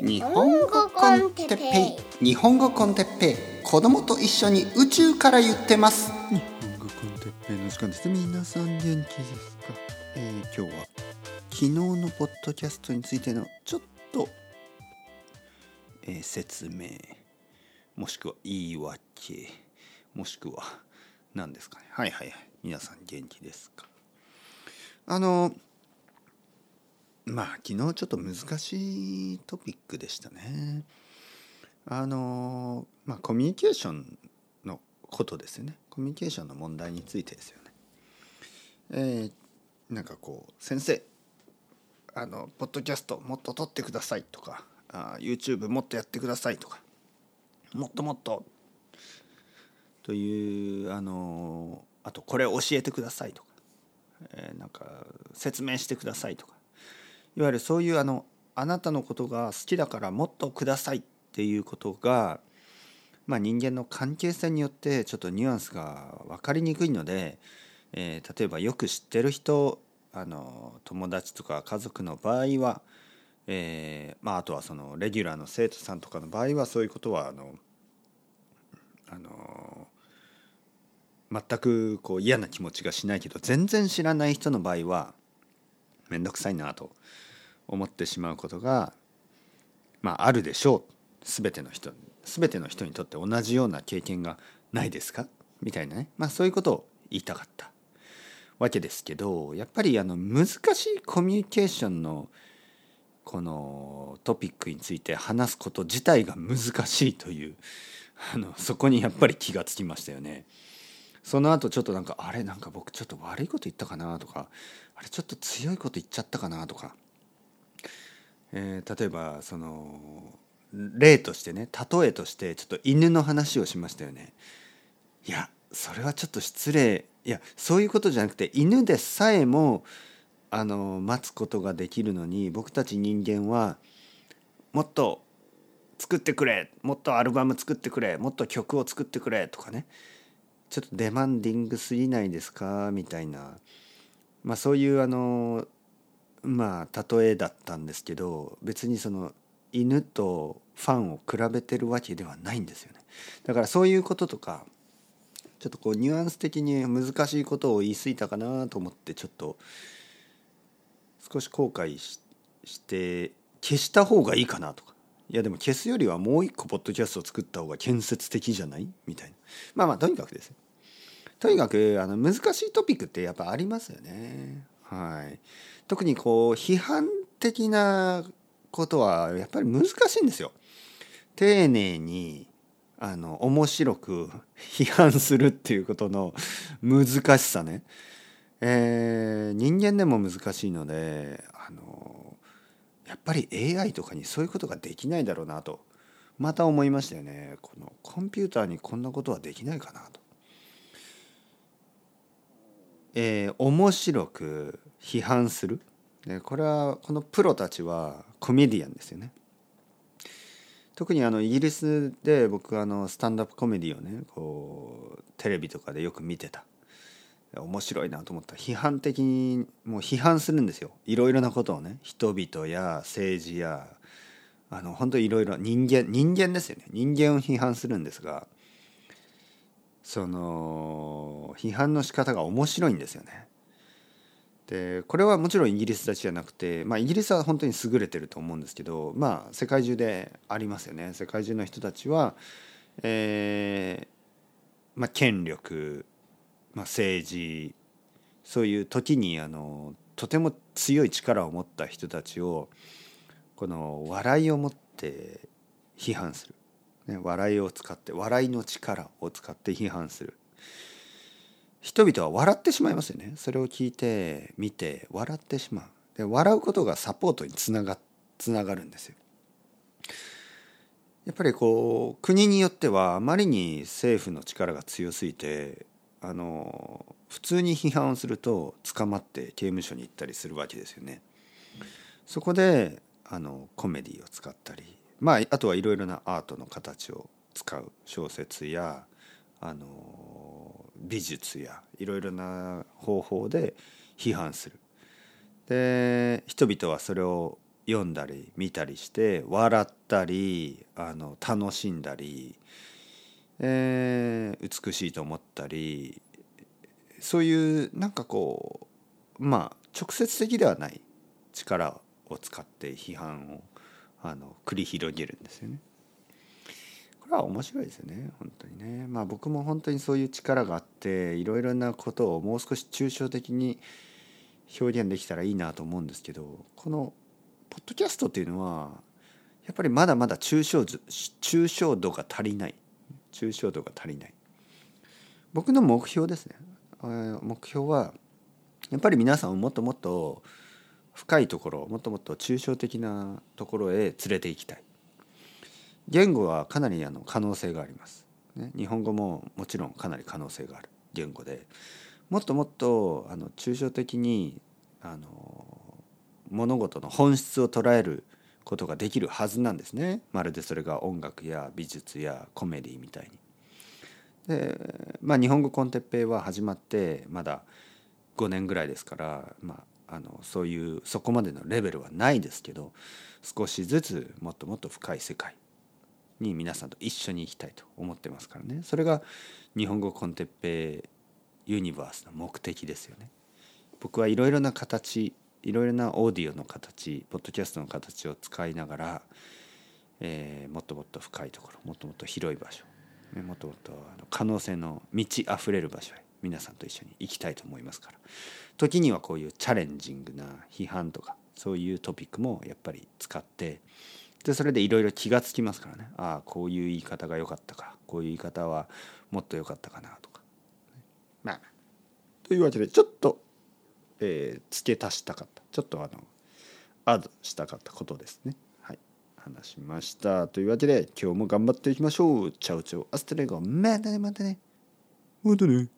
日本語コンテッペイ。日本語コンテッペイ。子供と一緒に宇宙から言ってます。日本語コンテッペイの時間です。皆さん元気ですか、えー、今日は昨日のポッドキャストについてのちょっと、えー、説明もしくは言い訳もしくは何ですかね？はいはいはい。皆さん元気ですか？あのまあ昨日ちょっと難しいトピックでしたね。あのまあコミュニケーションのことですよね。コミュニケーションの問題についてですよね。えー、なんかこう先生あのポッドキャストもっと撮ってくださいとかあ YouTube もっとやってくださいとかもっともっとというあのあとこれ教えてくださいとか、えー、なんか説明してくださいとかいわゆるそういうあのあなたのことが好きだからもっとくださいっていうことが、まあ、人間の関係性によってちょっとニュアンスが分かりにくいので、えー、例えばよく知ってる人あの友達とか家族の場合は、えーまあ、あとはそのレギュラーの生徒さんとかの場合はそういうことはあのあの全くこう嫌な気持ちがしないけど全然知らない人の場合は面倒くさいなと思ってしまうことが、まあ、あるでしょう。全ての人全ての人にとって同じような経験がないですか？みたいなね、まあ、そういうことを言いたかったわけですけどやっぱりあの難しいコミュニケーションのこのトピックについて話すこと自体が難しいというあのそこにやっぱり気がつきましたよね。その後ちょっとなんかあれなんか僕ちょっと悪いこと言ったかなとかあれちょっと強いこと言っちゃったかなとか。えー、例えばその例としてね例えとしてちょっと犬の話をしましたよね。いやそれはちょっと失礼。いやそういうことじゃなくて犬でさえもあの待つことができるのに僕たち人間はもっと作ってくれもっとアルバム作ってくれもっと曲を作ってくれとかね。ちょっとデマンディングすぎないですか？みたいな、まあ、そういうあのまあ例えだったんですけど別にその犬とファンを比べてるわけではないんですよね。だからそういうこととかちょっとこうニュアンス的に難しいことを言い過ぎたかなと思ってちょっと少し後悔して消した方がいいかなとか。いやでも消すよりはもう一個ポッドキャストを作った方が建設的じゃない？みたいな。まあまあとにかくです。とにかくあの難しいトピックってやっぱありますよね。はい。特にこう批判的なことはやっぱり難しいんですよ。丁寧にあの面白く批判するっていうことの難しさね、えー、人間でも難しいのであのやっぱり AI とかにそういうことができないだろうなとまた思いましたよね。このコンピューターにこんなことはできないかなと。えー、面白く批判する。でこれはこのプロたちはコメディアンですよね。特にあのイギリスで僕あのスタンダップコメディをねこうテレビとかでよく見てた。面白いなと思った批判的にもう批判するんですよ。いろいろなことをね。人々や政治やあの本当いろいろ人間人間ですよね。人間を批判するんですがその批判の仕方が面白いんですよね。でこれはもちろんイギリスだけじゃなくて、まあ、イギリスは本当に優れてると思うんですけど、まあ、世界中でありますよね。世界中の人たちは、えーまあ、権力、まあ、政治そういう時にあのとても強い力を持った人たちをこの笑いを持って批判する、ね、笑いを使って笑いの力を使って批判する。人々は笑ってしまいますよね。それを聞いて見て笑ってしまう。で笑うことがサポートにつながつながるんですよ。やっぱりこう国によってはあまりに政府の力が強すぎてあの普通に批判をすると捕まって刑務所に行ったりするわけですよね。そこであのコメディを使ったりまああとはいろいろなアートの形を使う小説やあの美術やいろいろな方法で批判する。で人々はそれを読んだり見たりして笑ったりあの楽しんだり、えー美しいと思ったりそういうなんかこうまあ直接的ではない力を使って批判をあの繰り広げるんですよね。これは面白いですよね本当にね。まあ僕も本当にそういう力があっていろいろなことをもう少し抽象的に表現できたらいいなと思うんですけどこのポッドキャストっていうのはやっぱりまだまだ抽象図抽象度が足りない抽象度が足りない。僕の目標ですね。目標はやっぱり皆さんをもっともっと深いところもっともっと抽象的なところへ連れて行きたい。言語はかなりあの可能性があります、ね、日本語ももちろんかなり可能性がある。言語で。もっともっとあの抽象的にあの物事の本質を捉えることができるはずなんですねまるでそれが音楽や美術やコメディみたいに。でまあ日本語コンテッペイは始まってまだ5年ぐらいですから、まあ、あのそういうそこまでのレベルはないですけど少しずつもっともっと深い世界に皆さんと一緒に行きたいと思ってますからねそれが日本語コンテッペイユニバースの目的ですよね。僕はいろいろな形いろいろなオーディオの形ポッドキャストの形を使いながら、えーもっともっと深いところもっともっと広い場所、もっともっと可能性の満ち溢れる場所へ皆さんと一緒に行きたいと思いますから。時にはこういうチャレンジングな批判とかそういうトピックもやっぱり使ってでそれでいろいろ気がつきますからね。ああこういう言い方が良かったかこういう言い方はもっと良かったかなとか。まあ。というわけでちょっとえー付け足したかった。ちょっとあのアドしたかったことですね。はい。話しました。というわけで今日も頑張っていきましょう。チャウチャウアストレゴ。またねまたね。またね。